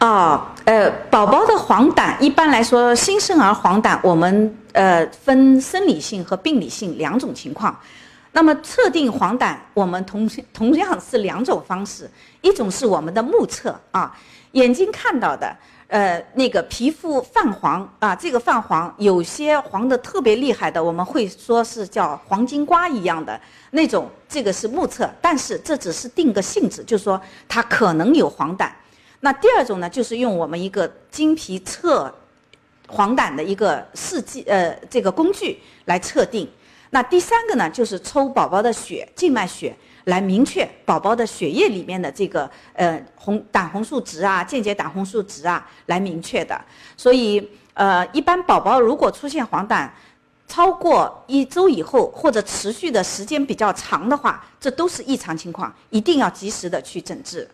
哦，呃，宝宝的黄疸一般来说，新生儿黄疸我们呃分生理性和病理性两种情况。那么测定黄疸，我们同同样是两种方式，一种是我们的目测啊，眼睛看到的，呃，那个皮肤泛黄啊，这个泛黄有些黄的特别厉害的，我们会说是叫黄金瓜一样的那种，这个是目测，但是这只是定个性质，就是说它可能有黄疸。那第二种呢，就是用我们一个经皮测黄疸的一个试剂呃这个工具来测定。那第三个呢，就是抽宝宝的血，静脉血，来明确宝宝的血液里面的这个呃红胆红素值啊，间接胆红素值啊，来明确的。所以呃，一般宝宝如果出现黄疸超过一周以后，或者持续的时间比较长的话，这都是异常情况，一定要及时的去诊治。